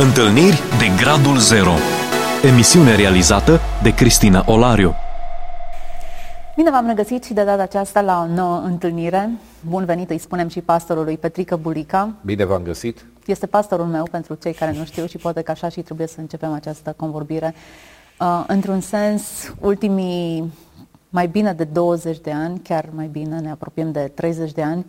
Întâlniri de Gradul Zero Emisiune realizată de Cristina Olariu Bine v-am regăsit și de data aceasta la o nouă întâlnire. Bun venit, îi spunem și pastorului Petrică Bulica. Bine v-am găsit. Este pastorul meu pentru cei care nu știu și poate că așa și trebuie să începem această convorbire. Uh, într-un sens, ultimii mai bine de 20 de ani, chiar mai bine, ne apropiem de 30 de ani,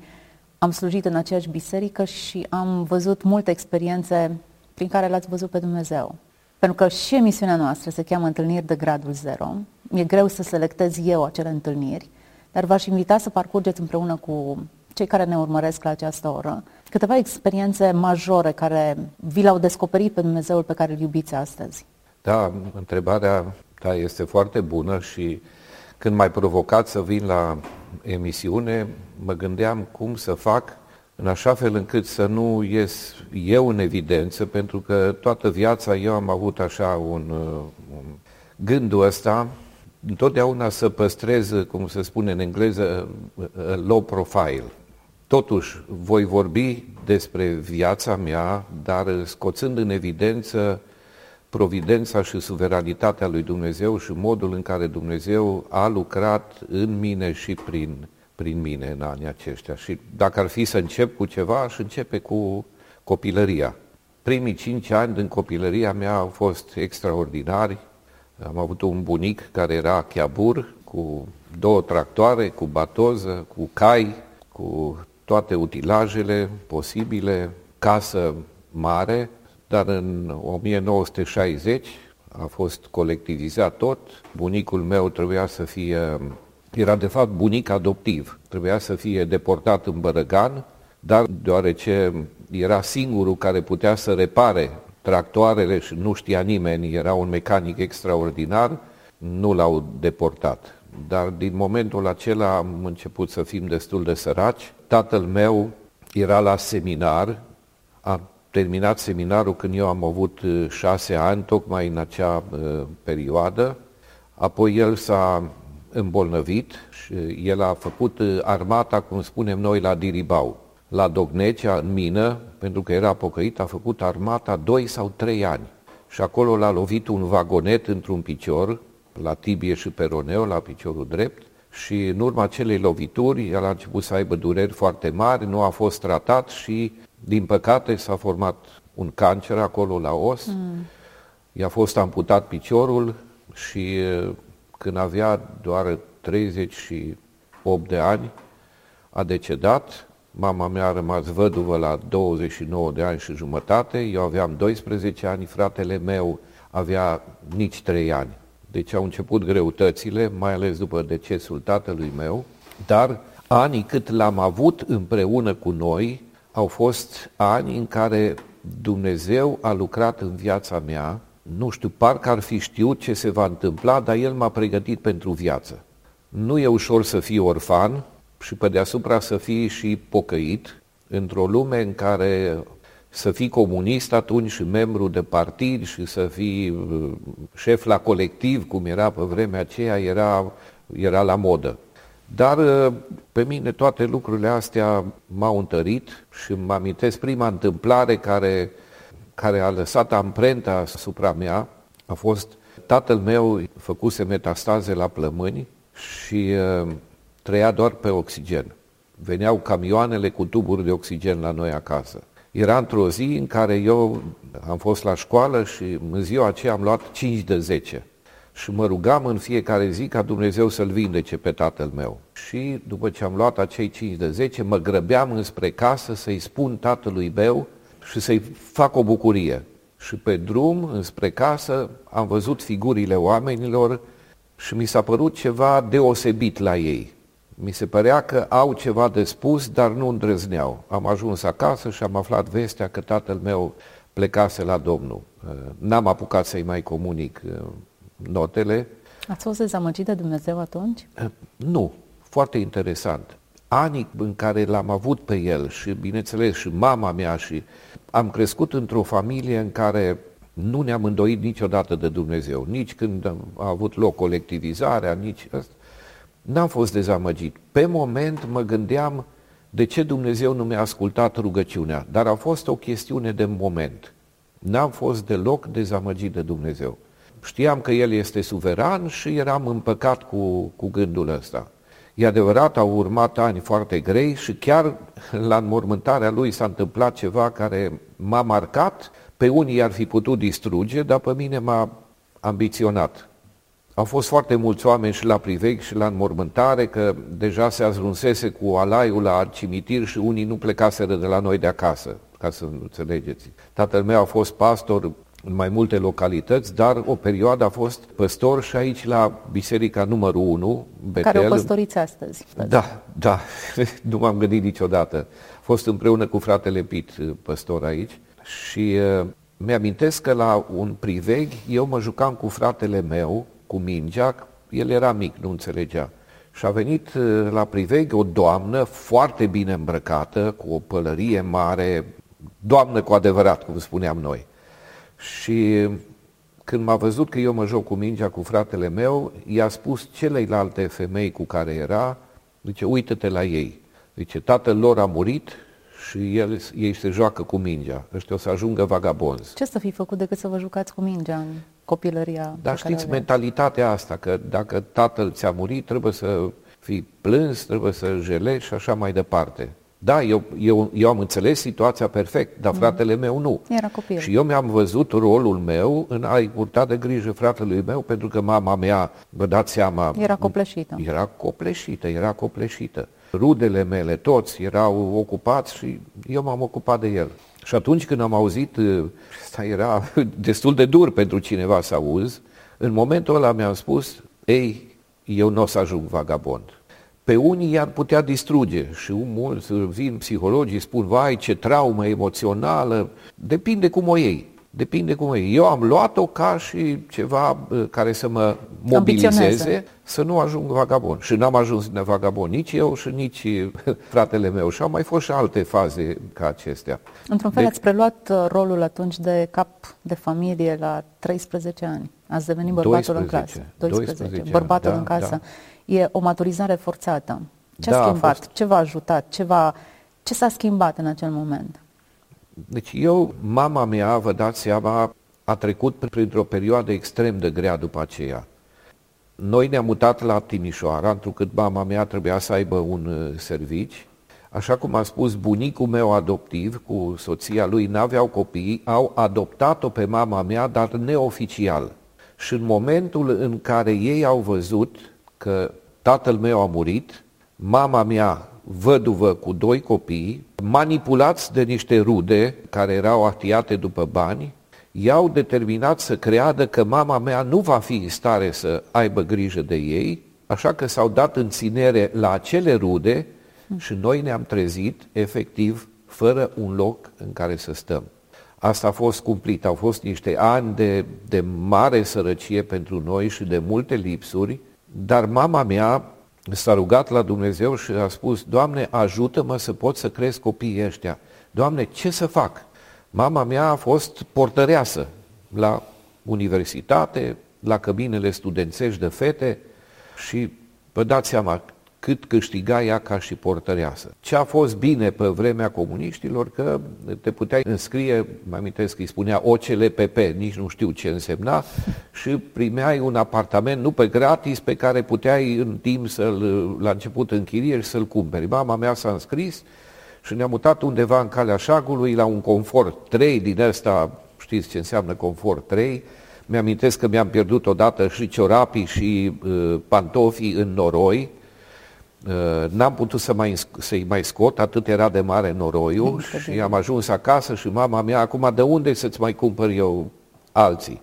am slujit în aceeași biserică și am văzut multe experiențe prin care l-ați văzut pe Dumnezeu. Pentru că și emisiunea noastră se cheamă Întâlniri de Gradul Zero. Mi-e greu să selectez eu acele întâlniri, dar v-aș invita să parcurgeți împreună cu cei care ne urmăresc la această oră câteva experiențe majore care vi l-au descoperit pe Dumnezeul pe care îl iubiți astăzi. Da, întrebarea ta este foarte bună și când m-ai provocat să vin la emisiune, mă gândeam cum să fac în așa fel încât să nu ies eu în evidență, pentru că toată viața eu am avut așa un, uh, un gândul ăsta, întotdeauna să păstrez, cum se spune în engleză, uh, low profile. Totuși, voi vorbi despre viața mea, dar scoțând în evidență providența și suveranitatea lui Dumnezeu și modul în care Dumnezeu a lucrat în mine și prin prin mine în anii aceștia. Și dacă ar fi să încep cu ceva, aș începe cu copilăria. Primii cinci ani din copilăria mea au fost extraordinari. Am avut un bunic care era chiabur, cu două tractoare, cu batoză, cu cai, cu toate utilajele posibile, casă mare, dar în 1960 a fost colectivizat tot. Bunicul meu trebuia să fie era de fapt bunic adoptiv. Trebuia să fie deportat în Bărăgan, dar deoarece era singurul care putea să repare tractoarele și nu știa nimeni, era un mecanic extraordinar, nu l-au deportat. Dar din momentul acela am început să fim destul de săraci. Tatăl meu era la seminar, a terminat seminarul când eu am avut uh, șase ani, tocmai în acea uh, perioadă. Apoi el s-a îmbolnăvit și el a făcut uh, armata, cum spunem noi, la Diribau. La Dognecea, în mină, pentru că era pocăit, a făcut armata 2 sau 3 ani. Și acolo l-a lovit un vagonet într-un picior, la tibie și peroneu, la piciorul drept, și în urma acelei lovituri, el a început să aibă dureri foarte mari, nu a fost tratat și, din păcate, s-a format un cancer acolo la os, mm. i-a fost amputat piciorul și când avea doar 38 de ani, a decedat. Mama mea a rămas văduvă la 29 de ani și jumătate, eu aveam 12 ani, fratele meu avea nici 3 ani. Deci au început greutățile, mai ales după decesul tatălui meu, dar anii cât l-am avut împreună cu noi au fost ani în care Dumnezeu a lucrat în viața mea nu știu, parcă ar fi știut ce se va întâmpla, dar el m-a pregătit pentru viață. Nu e ușor să fii orfan și pe deasupra să fii și pocăit într-o lume în care să fii comunist atunci și membru de partid și să fii uh, șef la colectiv, cum era pe vremea aceea, era, era la modă. Dar uh, pe mine toate lucrurile astea m-au întărit și mă amintesc prima întâmplare care care a lăsat amprenta asupra mea a fost tatăl meu făcuse metastaze la plămâni și uh, trăia doar pe oxigen. Veneau camioanele cu tuburi de oxigen la noi acasă. Era într-o zi în care eu am fost la școală și în ziua aceea am luat 5 de 10 și mă rugam în fiecare zi ca Dumnezeu să-l vindece pe tatăl meu. Și după ce am luat acei 5 de 10, mă grăbeam înspre casă să-i spun tatălui meu și să-i fac o bucurie. Și pe drum, înspre casă, am văzut figurile oamenilor și mi s-a părut ceva deosebit la ei. Mi se părea că au ceva de spus, dar nu îndrăzneau. Am ajuns acasă și am aflat vestea că tatăl meu plecase la Domnul. N-am apucat să-i mai comunic uh, notele. Ați fost dezamăgit de Dumnezeu atunci? Uh, nu. Foarte interesant. Anii în care l-am avut pe el și, bineînțeles, și mama mea și am crescut într-o familie în care nu ne-am îndoit niciodată de Dumnezeu, nici când a avut loc colectivizarea, nici asta. N-am fost dezamăgit. Pe moment mă gândeam de ce Dumnezeu nu mi-a ascultat rugăciunea, dar a fost o chestiune de moment. N-am fost deloc dezamăgit de Dumnezeu. Știam că El este suveran și eram împăcat cu, cu gândul ăsta. E adevărat, au urmat ani foarte grei și chiar la înmormântarea lui s-a întâmplat ceva care m-a marcat, pe unii ar fi putut distruge, dar pe mine m-a ambiționat. Au fost foarte mulți oameni și la priveg și la înmormântare, că deja se ajunsese cu alaiul la cimitir și unii nu plecaseră de la noi de acasă, ca să înțelegeți. Tatăl meu a fost pastor în mai multe localități, dar o perioadă a fost păstor și aici la biserica numărul 1, Betel. Care o păstoriți astăzi. Da, da, nu m-am gândit niciodată. A fost împreună cu fratele Pit, păstor aici și uh, mi-amintesc că la un priveg eu mă jucam cu fratele meu, cu mingea, el era mic, nu înțelegea. Și a venit uh, la priveg o doamnă foarte bine îmbrăcată, cu o pălărie mare, doamnă cu adevărat, cum spuneam noi. Și când m-a văzut că eu mă joc cu mingea cu fratele meu, i-a spus celelalte femei cu care era, zice, uită-te la ei. Zice, tatăl lor a murit și el, ei se joacă cu mingea. Ăștia o să ajungă vagabonzi. Ce să fi făcut decât să vă jucați cu mingea în copilăria? Dar știți mentalitatea asta, că dacă tatăl ți-a murit, trebuie să fii plâns, trebuie să jelești și așa mai departe. Da, eu, eu, eu am înțeles situația perfect, dar mm. fratele meu nu. Era copil. Și eu mi-am văzut rolul meu în a-i purta de grijă fratelui meu, pentru că mama mea, vă dați seama... Era copleșită. Era copleșită, era copleșită. Rudele mele, toți erau ocupați și eu m-am ocupat de el. Și atunci când am auzit, asta era destul de dur pentru cineva să auzi, în momentul ăla mi-am spus, ei, eu nu o să ajung vagabond pe unii i-ar putea distruge și mulți vin psihologii, spun, vai, ce traumă emoțională, depinde cum o iei. Depinde cum o iei. Eu am luat-o ca și ceva care să mă mobilizeze, să nu ajung vagabond. Și n-am ajuns vagabond nici eu și nici fratele meu. Și au mai fost și alte faze ca acestea. Într-un fel deci, ați preluat uh, rolul atunci de cap de familie la 13 ani. Ați devenit bărbatul 12, în casă. 12, 12 bărbatul da, în casă. Da e o maturizare forțată. Ce da, a schimbat? A fost... Ce v-a ajutat? Ce, v-a... ce s-a schimbat în acel moment? Deci eu, mama mea, vă dați seama, a trecut printr-o perioadă extrem de grea după aceea. Noi ne-am mutat la Timișoara, întrucât mama mea trebuia să aibă un uh, servici. Așa cum a spus bunicul meu adoptiv cu soția lui, n-aveau copii, au adoptat-o pe mama mea, dar neoficial. Și în momentul în care ei au văzut că tatăl meu a murit, mama mea văduvă cu doi copii, manipulați de niște rude care erau atiate după bani, i-au determinat să creadă că mama mea nu va fi în stare să aibă grijă de ei, așa că s-au dat în ținere la acele rude și noi ne-am trezit efectiv fără un loc în care să stăm. Asta a fost cumplit, au fost niște ani de, de mare sărăcie pentru noi și de multe lipsuri, dar mama mea s-a rugat la Dumnezeu și a spus, Doamne, ajută-mă să pot să cresc copiii ăștia. Doamne, ce să fac? Mama mea a fost portăreasă la universitate, la căbinele studențești de fete și vă dați seama cât câștiga ea ca și portăreasă. Ce a fost bine pe vremea comuniștilor, că te puteai înscrie, mă amintesc că îi spunea OCLPP, nici nu știu ce însemna, și primeai un apartament, nu pe gratis, pe care puteai în timp să-l, la început închirie și să-l cumperi. Mama mea s-a înscris și ne-a mutat undeva în calea șagului la un confort 3 din ăsta, știți ce înseamnă confort 3, mi-amintesc că mi-am pierdut odată și ciorapii și uh, pantofii în noroi, Uh, n-am putut să mai, să-i mai scot, atât era de mare noroiul și am ajuns acasă și mama mea, acum de unde să-ți mai cumpăr eu alții?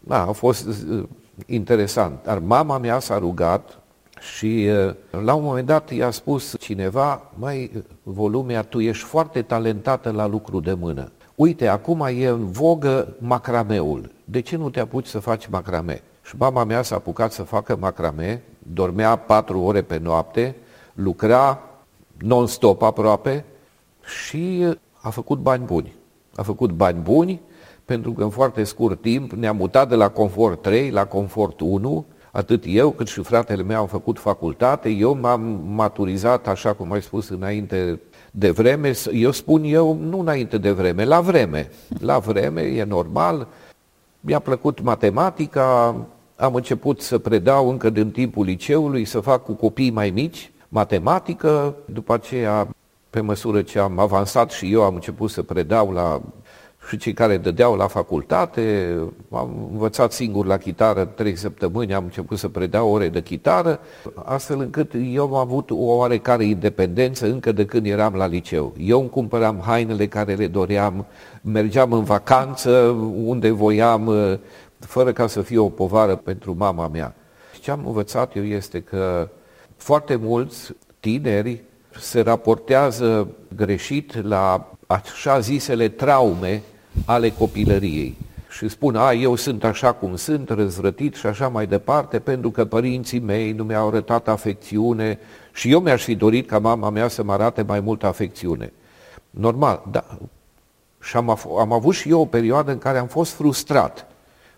Da, a fost uh, interesant. Dar mama mea s-a rugat și uh, la un moment dat i-a spus cineva, mai volumea, tu ești foarte talentată la lucru de mână. Uite, acum e în vogă macrameul. De ce nu te apuci să faci macrame? Și mama mea s-a apucat să facă macrame, dormea patru ore pe noapte, lucra non-stop aproape și a făcut bani buni. A făcut bani buni pentru că în foarte scurt timp ne-a mutat de la confort 3 la confort 1, atât eu cât și fratele meu au făcut facultate, eu m-am maturizat, așa cum ai spus înainte, de vreme, eu spun eu, nu înainte de vreme, la vreme. La vreme, e normal. Mi-a plăcut matematica, am început să predau încă din timpul liceului, să fac cu copii mai mici matematică, după aceea, pe măsură ce am avansat și eu, am început să predau la și cei care dădeau la facultate, am învățat singur la chitară trei săptămâni, am început să predau ore de chitară, astfel încât eu am avut o oarecare independență încă de când eram la liceu. Eu îmi cumpăram hainele care le doream, mergeam în vacanță unde voiam, fără ca să fie o povară pentru mama mea. Ce am învățat eu este că foarte mulți tineri se raportează greșit la așa zisele traume ale copilăriei și spun, a, eu sunt așa cum sunt, răzvrătit și așa mai departe, pentru că părinții mei nu mi-au arătat afecțiune și eu mi-aș fi dorit ca mama mea să mă arate mai multă afecțiune. Normal, da. Și am, am avut și eu o perioadă în care am fost frustrat.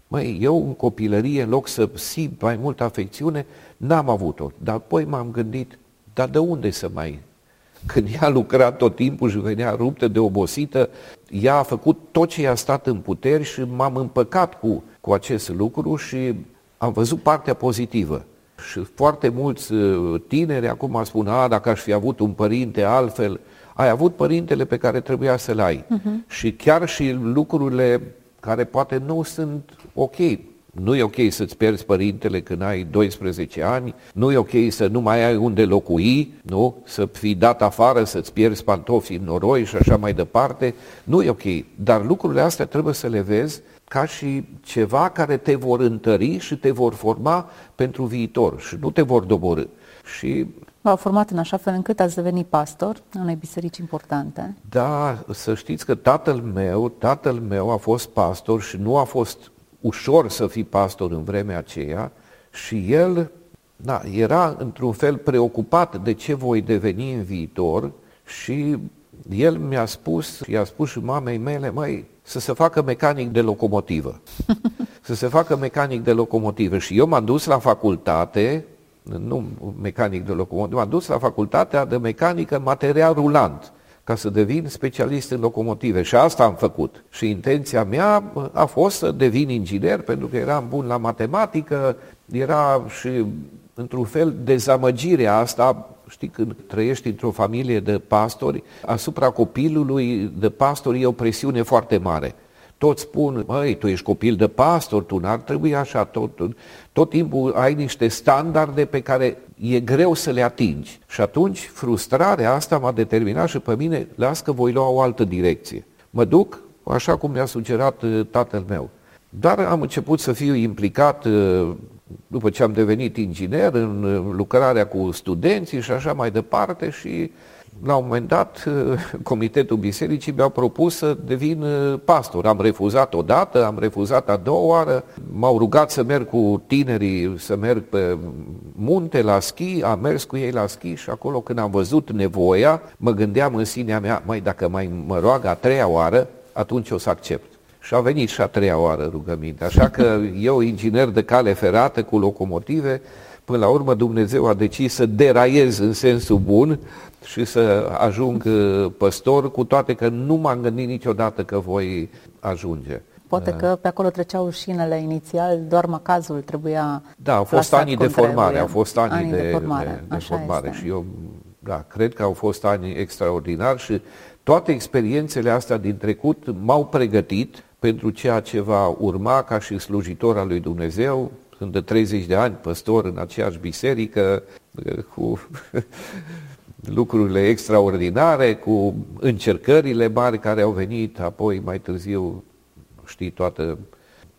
Măi, eu în copilărie, în loc să simt mai multă afecțiune, n-am avut-o. Dar apoi m-am gândit, dar de unde să mai când ea a lucrat tot timpul și venea ruptă de obosită, ea a făcut tot ce i-a stat în puteri și m-am împăcat cu, cu acest lucru și am văzut partea pozitivă. Și foarte mulți uh, tineri acum spun, a, dacă aș fi avut un părinte altfel, ai avut părintele pe care trebuia să-l ai. Uh-huh. Și chiar și lucrurile care poate nu sunt ok, nu e ok să-ți pierzi părintele când ai 12 ani, nu e ok să nu mai ai unde locui, nu? să fii dat afară, să-ți pierzi pantofii în noroi și așa mai departe. Nu e ok, dar lucrurile astea trebuie să le vezi ca și ceva care te vor întări și te vor forma pentru viitor și nu te vor doborâ. Și V-au format în așa fel încât ați devenit pastor în unei biserici importante. Da, să știți că tatăl meu, tatăl meu a fost pastor și nu a fost ușor să fii pastor în vremea aceea și el da, era într-un fel preocupat de ce voi deveni în viitor și el mi-a spus, i-a spus și mamei mele, mai să se facă mecanic de locomotivă. să se facă mecanic de locomotivă. Și eu m-am dus la facultate, nu mecanic de locomotivă, m-am dus la facultatea de mecanică material rulant ca să devin specialist în locomotive. Și asta am făcut. Și intenția mea a fost să devin inginer, pentru că eram bun la matematică, era și într-un fel dezamăgirea asta, știi, când trăiești într-o familie de pastori, asupra copilului de pastori e o presiune foarte mare. Toți spun, măi, tu ești copil de pastor, tu n-ar trebui așa, tot, tot timpul ai niște standarde pe care e greu să le atingi. Și atunci frustrarea asta m-a determinat și pe mine, las că voi lua o altă direcție. Mă duc așa cum mi-a sugerat uh, tatăl meu. Dar am început să fiu implicat uh, după ce am devenit inginer în uh, lucrarea cu studenții și așa mai departe și la un moment dat, Comitetul Bisericii mi-a propus să devin pastor. Am refuzat odată, am refuzat a doua oară, m-au rugat să merg cu tinerii, să merg pe munte la schi, am mers cu ei la schi și acolo când am văzut nevoia, mă gândeam în sinea mea, mai dacă mai mă roagă a treia oară, atunci o să accept. Și a venit și a treia oară rugăminte. Așa că eu, inginer de cale ferată cu locomotive, până la urmă Dumnezeu a decis să deraiez în sensul bun și să ajung uh, păstor, cu toate că nu m-am gândit niciodată că voi ajunge. Poate da. că pe acolo treceau șinele inițial, doar macazul trebuia Da, au fost ani de formare, trebuie. au fost ani, ani de, de formare, de, de formare și eu da, cred că au fost ani extraordinari și toate experiențele astea din trecut m-au pregătit pentru ceea ce va urma ca și slujitor al lui Dumnezeu. Sunt de 30 de ani păstor în aceeași biserică, cu lucrurile extraordinare, cu încercările mari care au venit, apoi mai târziu știi toată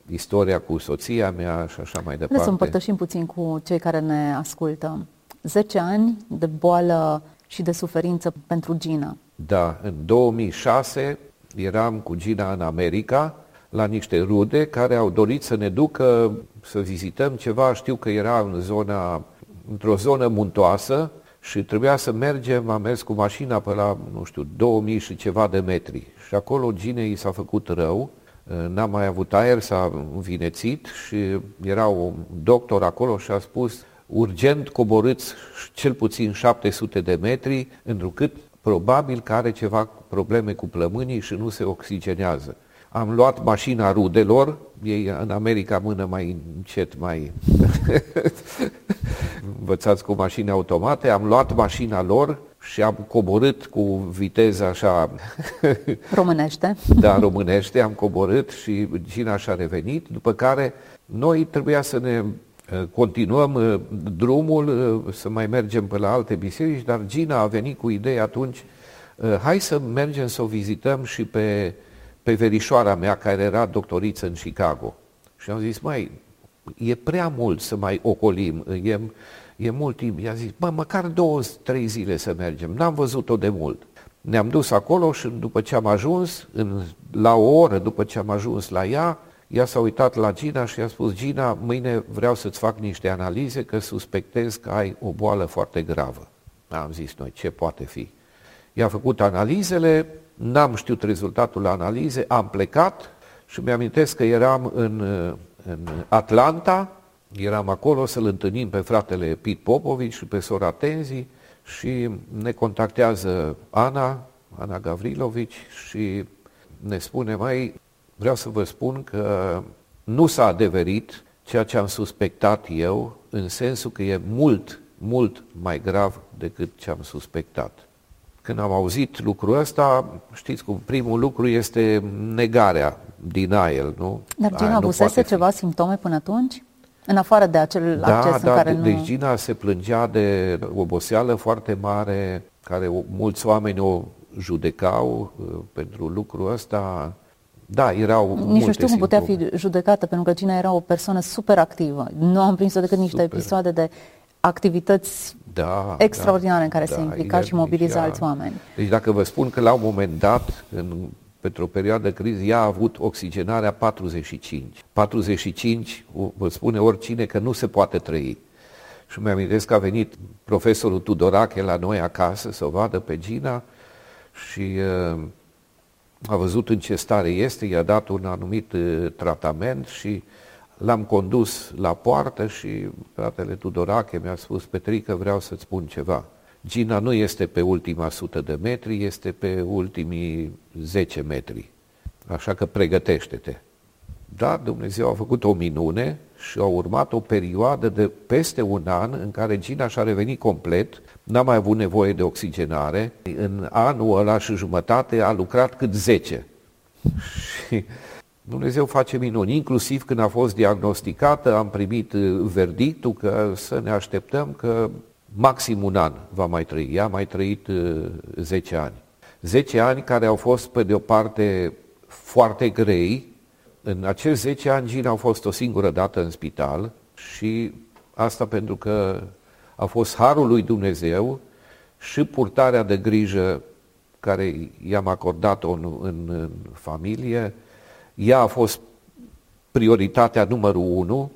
istoria cu soția mea și așa mai departe. Să împărtășim puțin cu cei care ne ascultă. 10 ani de boală și de suferință pentru Gina. Da, în 2006 eram cu Gina în America la niște rude care au dorit să ne ducă să vizităm ceva, știu că era în zona, într-o zonă muntoasă și trebuia să mergem, am mers cu mașina pe la, nu știu, 2000 și ceva de metri. Și acolo Ginei s-a făcut rău, n-a mai avut aer, s-a învinețit și era un doctor acolo și a spus urgent coborâți cel puțin 700 de metri, întrucât probabil că are ceva probleme cu plămânii și nu se oxigenează. Am luat mașina rudelor, ei în America mână mai încet, mai învățați cu mașini automate, am luat mașina lor și am coborât cu viteză așa... Românește. da, românește, am coborât și Gina și-a revenit, după care noi trebuia să ne uh, continuăm uh, drumul, uh, să mai mergem pe la alte biserici, dar Gina a venit cu ideea atunci, hai să mergem să o vizităm și pe, pe verișoara mea care era doctoriță în Chicago. Și am zis, mai, e prea mult să mai ocolim, e, e mult timp. I-a zis, bă, măcar două, trei zile să mergem, n-am văzut-o de mult. Ne-am dus acolo și după ce am ajuns, în, la o oră după ce am ajuns la ea, ea s-a uitat la Gina și a spus, Gina, mâine vreau să-ți fac niște analize că suspectez că ai o boală foarte gravă. Am zis noi, ce poate fi? I-a făcut analizele, n-am știut rezultatul la analize, am plecat și mi-amintesc că eram în, în Atlanta, eram acolo să-l întâlnim pe fratele Pete Popovici și pe sora Tenzi și ne contactează Ana, Ana Gavrilovici și ne spune, mai vreau să vă spun că nu s-a adeverit ceea ce am suspectat eu, în sensul că e mult, mult mai grav decât ce am suspectat. Când am auzit lucrul ăsta, știți cum, primul lucru este negarea, denial, nu? Dar Gina avusese ceva simptome până atunci? În afară de acel da, acces da, în care de, nu... Deci Gina se plângea de oboseală foarte mare, care o, mulți oameni o judecau uh, pentru lucrul ăsta. Da, erau Nici multe nu știu cum simptome. putea fi judecată, pentru că Gina era o persoană super activă. Nu am prins decât niște Super. episoade de activități da, extraordinare da, în care da, se implica și ea- mobiliza ea- alți oameni. Deci dacă vă spun că la un moment dat, în, pentru o perioadă criză, ea a avut oxigenarea 45. 45, o- vă spune oricine că nu se poate trăi. Și mi-amintesc că a venit profesorul Tudorache la noi acasă să o vadă pe Gina și uh, a văzut în ce stare este, i-a dat un anumit uh, tratament și l-am condus la poartă și fratele Tudorache mi-a spus, Petrică, vreau să-ți spun ceva. Gina nu este pe ultima sută de metri, este pe ultimii 10 metri. Așa că pregătește-te. Da, Dumnezeu a făcut o minune și a urmat o perioadă de peste un an în care Gina și-a revenit complet, n-a mai avut nevoie de oxigenare. În anul ăla și jumătate a lucrat cât 10. Și Dumnezeu face minuni, inclusiv când a fost diagnosticată, am primit uh, verdictul că să ne așteptăm că maxim un an va mai trăi. Ea a mai trăit uh, 10 ani. 10 ani care au fost, pe de o parte, foarte grei. În acești 10 ani, Gina a fost o singură dată în spital și asta pentru că a fost harul lui Dumnezeu și purtarea de grijă care i-am acordat-o în, în, în familie, ea a fost prioritatea numărul unu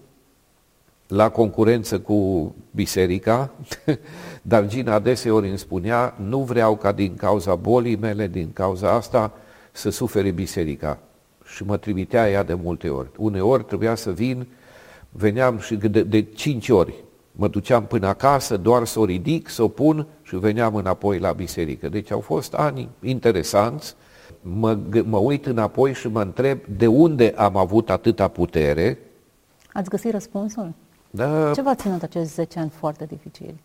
la concurență cu biserica, dar Gina adeseori îmi spunea, nu vreau ca din cauza bolii mele, din cauza asta, să sufere biserica. Și mă trimitea ea de multe ori. Uneori trebuia să vin, veneam și de, de cinci ori. Mă duceam până acasă, doar să o ridic, să o pun și veneam înapoi la biserică. Deci au fost ani interesanți, mă, g- mă uit înapoi și mă întreb de unde am avut atâta putere. Ați găsit răspunsul? Da, Ce v-a ținut acești 10 ani foarte dificili?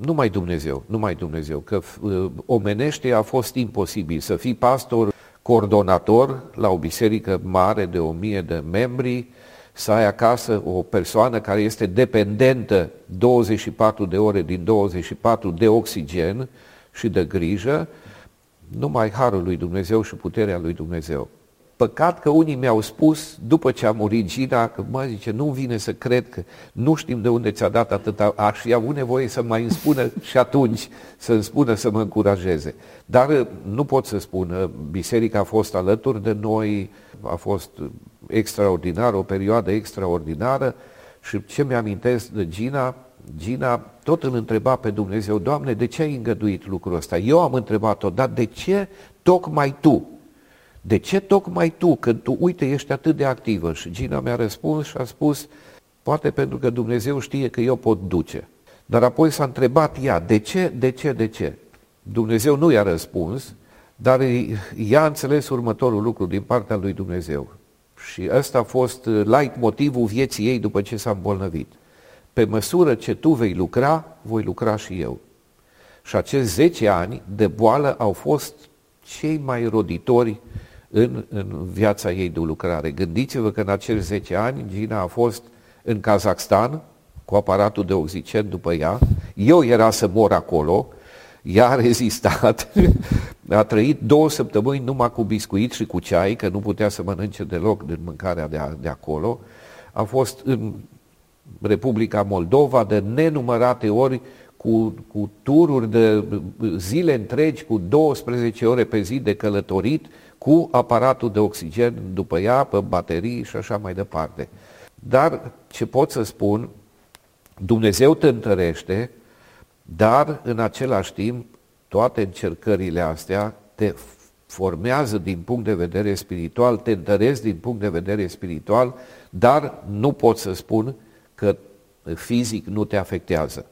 numai Dumnezeu, numai Dumnezeu, că uh, omenește a fost imposibil să fii pastor coordonator la o biserică mare de o mie de membri, să ai acasă o persoană care este dependentă 24 de ore din 24 de oxigen și de grijă, numai harul lui Dumnezeu și puterea lui Dumnezeu. Păcat că unii mi-au spus, după ce a murit Gina, că mă zice, nu vine să cred că nu știm de unde ți-a dat atâta, aș fi avut nevoie să mai îmi spună și atunci, să-mi spună să mă încurajeze. Dar uh, nu pot să spun, uh, biserica a fost alături de noi, a fost extraordinar, o perioadă extraordinară și ce mi-amintesc de Gina, Gina tot îl întreba pe Dumnezeu, Doamne, de ce ai îngăduit lucrul ăsta? Eu am întrebat-o, dar de ce tocmai Tu? De ce tocmai tu, când tu, uite, ești atât de activă? Și Gina mi-a răspuns și a spus, poate pentru că Dumnezeu știe că eu pot duce. Dar apoi s-a întrebat ea, de ce, de ce, de ce? Dumnezeu nu i-a răspuns, dar ea a înțeles următorul lucru din partea lui Dumnezeu. Și ăsta a fost light motivul vieții ei după ce s-a îmbolnăvit. Pe măsură ce tu vei lucra, voi lucra și eu. Și acești 10 ani de boală au fost cei mai roditori în, în viața ei de lucrare. Gândiți-vă că în acești 10 ani Gina a fost în Kazakhstan cu aparatul de oxigen după ea. Eu era să mor acolo, ea a rezistat, a trăit două săptămâni numai cu biscuit și cu ceai, că nu putea să mănânce deloc din mâncarea de, a, de acolo. A fost în Republica Moldova de nenumărate ori cu, cu tururi de zile întregi, cu 12 ore pe zi de călătorit, cu aparatul de oxigen după ea, pe baterii și așa mai departe. Dar ce pot să spun, Dumnezeu te întărește, dar în același timp toate încercările astea te formează din punct de vedere spiritual, te întăresc din punct de vedere spiritual, dar nu pot să spun că fizic nu te afectează.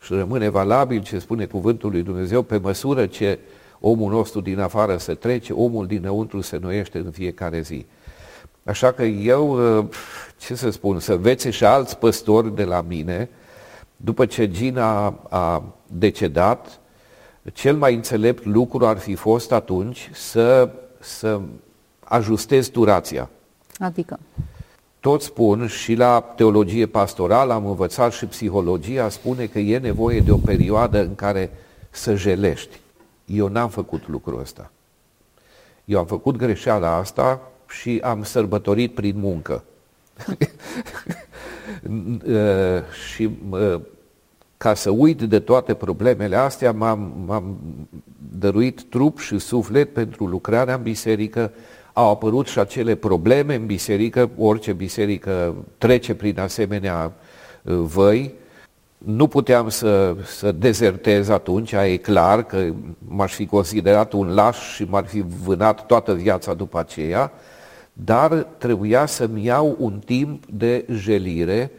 Și rămâne valabil ce spune cuvântul lui Dumnezeu, pe măsură ce omul nostru din afară se trece, omul dinăuntru se noiește în fiecare zi. Așa că eu, ce să spun, să vețe și alți păstori de la mine, după ce Gina a decedat, cel mai înțelept lucru ar fi fost atunci să, să ajustez durația. Adică? Tot spun și la teologie pastorală, am învățat și psihologia, spune că e nevoie de o perioadă în care să jelești. Eu n-am făcut lucrul ăsta. Eu am făcut greșeala asta și am sărbătorit prin muncă. Uh, și uh, ca să uit de toate problemele astea, m-am, m-am dăruit trup și suflet pentru lucrarea în biserică, au apărut și acele probleme în biserică, orice biserică trece prin asemenea uh, văi, nu puteam să, să dezertez atunci, e clar că m-aș fi considerat un laș și m-ar fi vânat toată viața după aceea, dar trebuia să-mi iau un timp de jelire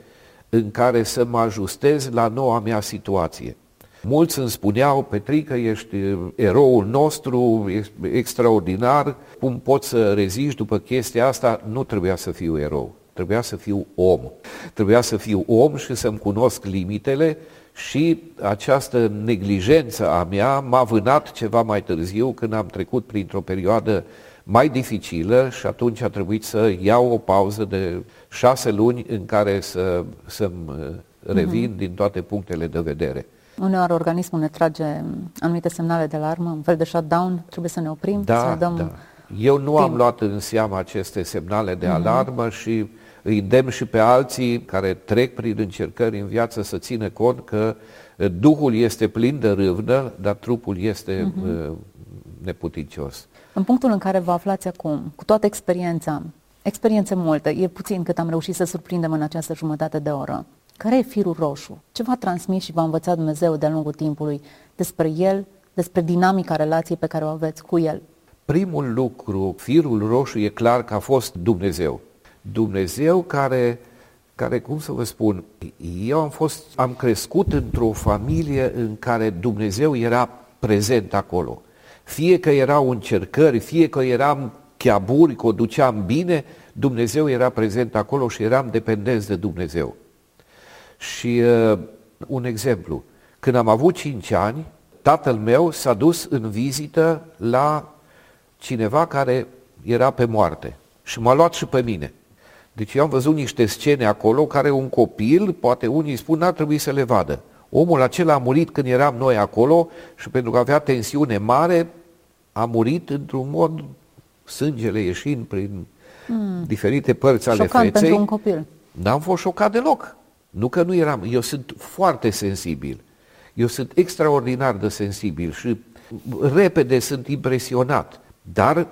în care să mă ajustez la noua mea situație. Mulți îmi spuneau, Petrică, ești eroul nostru, ești extraordinar, cum poți să reziști după chestia asta? Nu trebuia să fiu erou, trebuia să fiu om. Trebuia să fiu om și să-mi cunosc limitele și această neglijență a mea m-a vânat ceva mai târziu când am trecut printr-o perioadă mai dificilă și atunci a trebuit să iau o pauză de șase luni în care să, să-mi revin uh-huh. din toate punctele de vedere. Uneori organismul ne trage anumite semnale de alarmă, un fel de shutdown, trebuie să ne oprim, da, să dăm da. Eu nu timp. am luat în seamă aceste semnale de uh-huh. alarmă și îi îndemn și pe alții care trec prin încercări în viață să țină cont că Duhul este plin de râvnă, dar trupul este uh-huh. neputincios. În punctul în care vă aflați acum, cu toată experiența, experiențe multe, e puțin cât am reușit să surprindem în această jumătate de oră, care e firul roșu? Ce v-a transmis și v-a învățat Dumnezeu de-a lungul timpului despre El, despre dinamica relației pe care o aveți cu El? Primul lucru, firul roșu, e clar că a fost Dumnezeu. Dumnezeu care, care, cum să vă spun, eu am, fost, am crescut într-o familie în care Dumnezeu era prezent acolo. Fie că erau încercări, fie că eram chiaburi, că o duceam bine, Dumnezeu era prezent acolo și eram dependenți de Dumnezeu. Și uh, un exemplu, când am avut 5 ani, tatăl meu s-a dus în vizită la cineva care era pe moarte și m-a luat și pe mine. Deci eu am văzut niște scene acolo care un copil, poate unii spun, n-ar trebui să le vadă. Omul acela a murit când eram noi acolo și pentru că avea tensiune mare, a murit într-un mod, sângele ieșind prin mm. diferite părți ale Șocant feței. pentru un copil. N-am fost șocat deloc. Nu că nu eram, eu sunt foarte sensibil. Eu sunt extraordinar de sensibil și repede sunt impresionat. Dar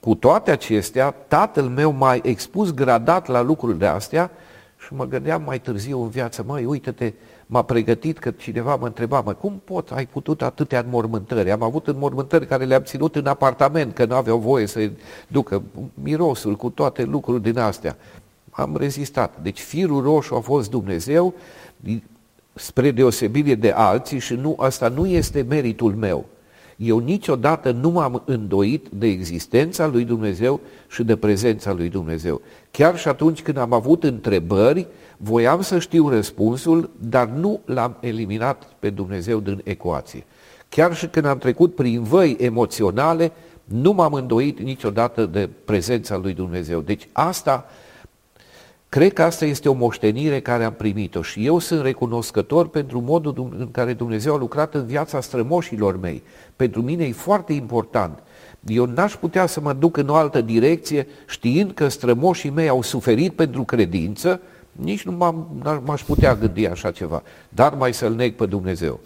cu toate acestea, tatăl meu m-a expus gradat la lucrurile astea și mă gândeam mai târziu în viață, măi, uite-te, m-a pregătit că cineva mă întreba, mă, cum pot, ai putut atâtea înmormântări? Am avut înmormântări care le-am ținut în apartament, că nu aveau voie să ducă mirosul cu toate lucrurile din astea am rezistat. Deci firul roșu a fost Dumnezeu, spre deosebire de alții și nu, asta nu este meritul meu. Eu niciodată nu m-am îndoit de existența lui Dumnezeu și de prezența lui Dumnezeu. Chiar și atunci când am avut întrebări, voiam să știu răspunsul, dar nu l-am eliminat pe Dumnezeu din ecuație. Chiar și când am trecut prin văi emoționale, nu m-am îndoit niciodată de prezența lui Dumnezeu. Deci asta, cred că asta este o moștenire care am primit-o și eu sunt recunoscător pentru modul în care Dumnezeu a lucrat în viața strămoșilor mei. Pentru mine e foarte important. Eu n-aș putea să mă duc în o altă direcție știind că strămoșii mei au suferit pentru credință, nici nu m-am, m-aș putea gândi așa ceva, dar mai să-L neg pe Dumnezeu.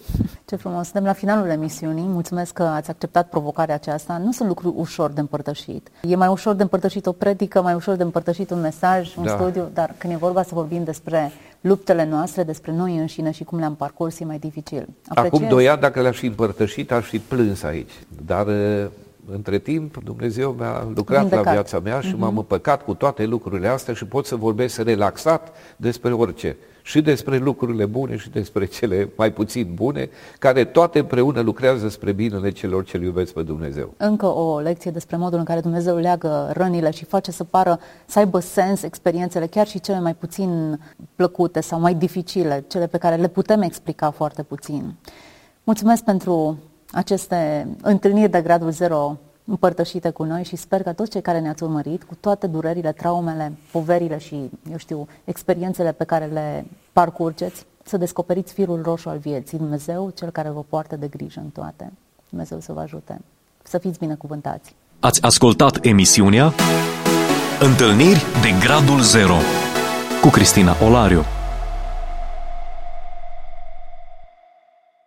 Ce frumos! Suntem la finalul emisiunii. Mulțumesc că ați acceptat provocarea aceasta. Nu sunt lucruri ușor de împărtășit. E mai ușor de împărtășit o predică, mai ușor de împărtășit un mesaj, un da. studiu, dar când e vorba să vorbim despre luptele noastre, despre noi înșine și cum le-am parcurs, e mai dificil. Apreciez... Acum doi ani, dacă le-aș fi împărtășit, aș fi plâns aici. Dar între timp, Dumnezeu mi-a lucrat Vindecat. la viața mea și uh-huh. m-am împăcat cu toate lucrurile astea și pot să vorbesc relaxat despre orice. Și despre lucrurile bune și despre cele mai puțin bune, care toate împreună lucrează spre binele celor ce iubesc pe Dumnezeu. Încă o lecție despre modul în care Dumnezeu leagă rănile și face să pară, să aibă sens experiențele, chiar și cele mai puțin plăcute sau mai dificile, cele pe care le putem explica foarte puțin. Mulțumesc pentru aceste întâlniri de gradul 0 împărtășite cu noi și sper că toți cei care ne-ați urmărit, cu toate durerile, traumele, poverile și, eu știu, experiențele pe care le parcurgeți, să descoperiți firul roșu al vieții, Dumnezeu, cel care vă poartă de grijă în toate. Dumnezeu să vă ajute. Să fiți binecuvântați. Ați ascultat emisiunea Întâlniri de Gradul Zero cu Cristina Olariu.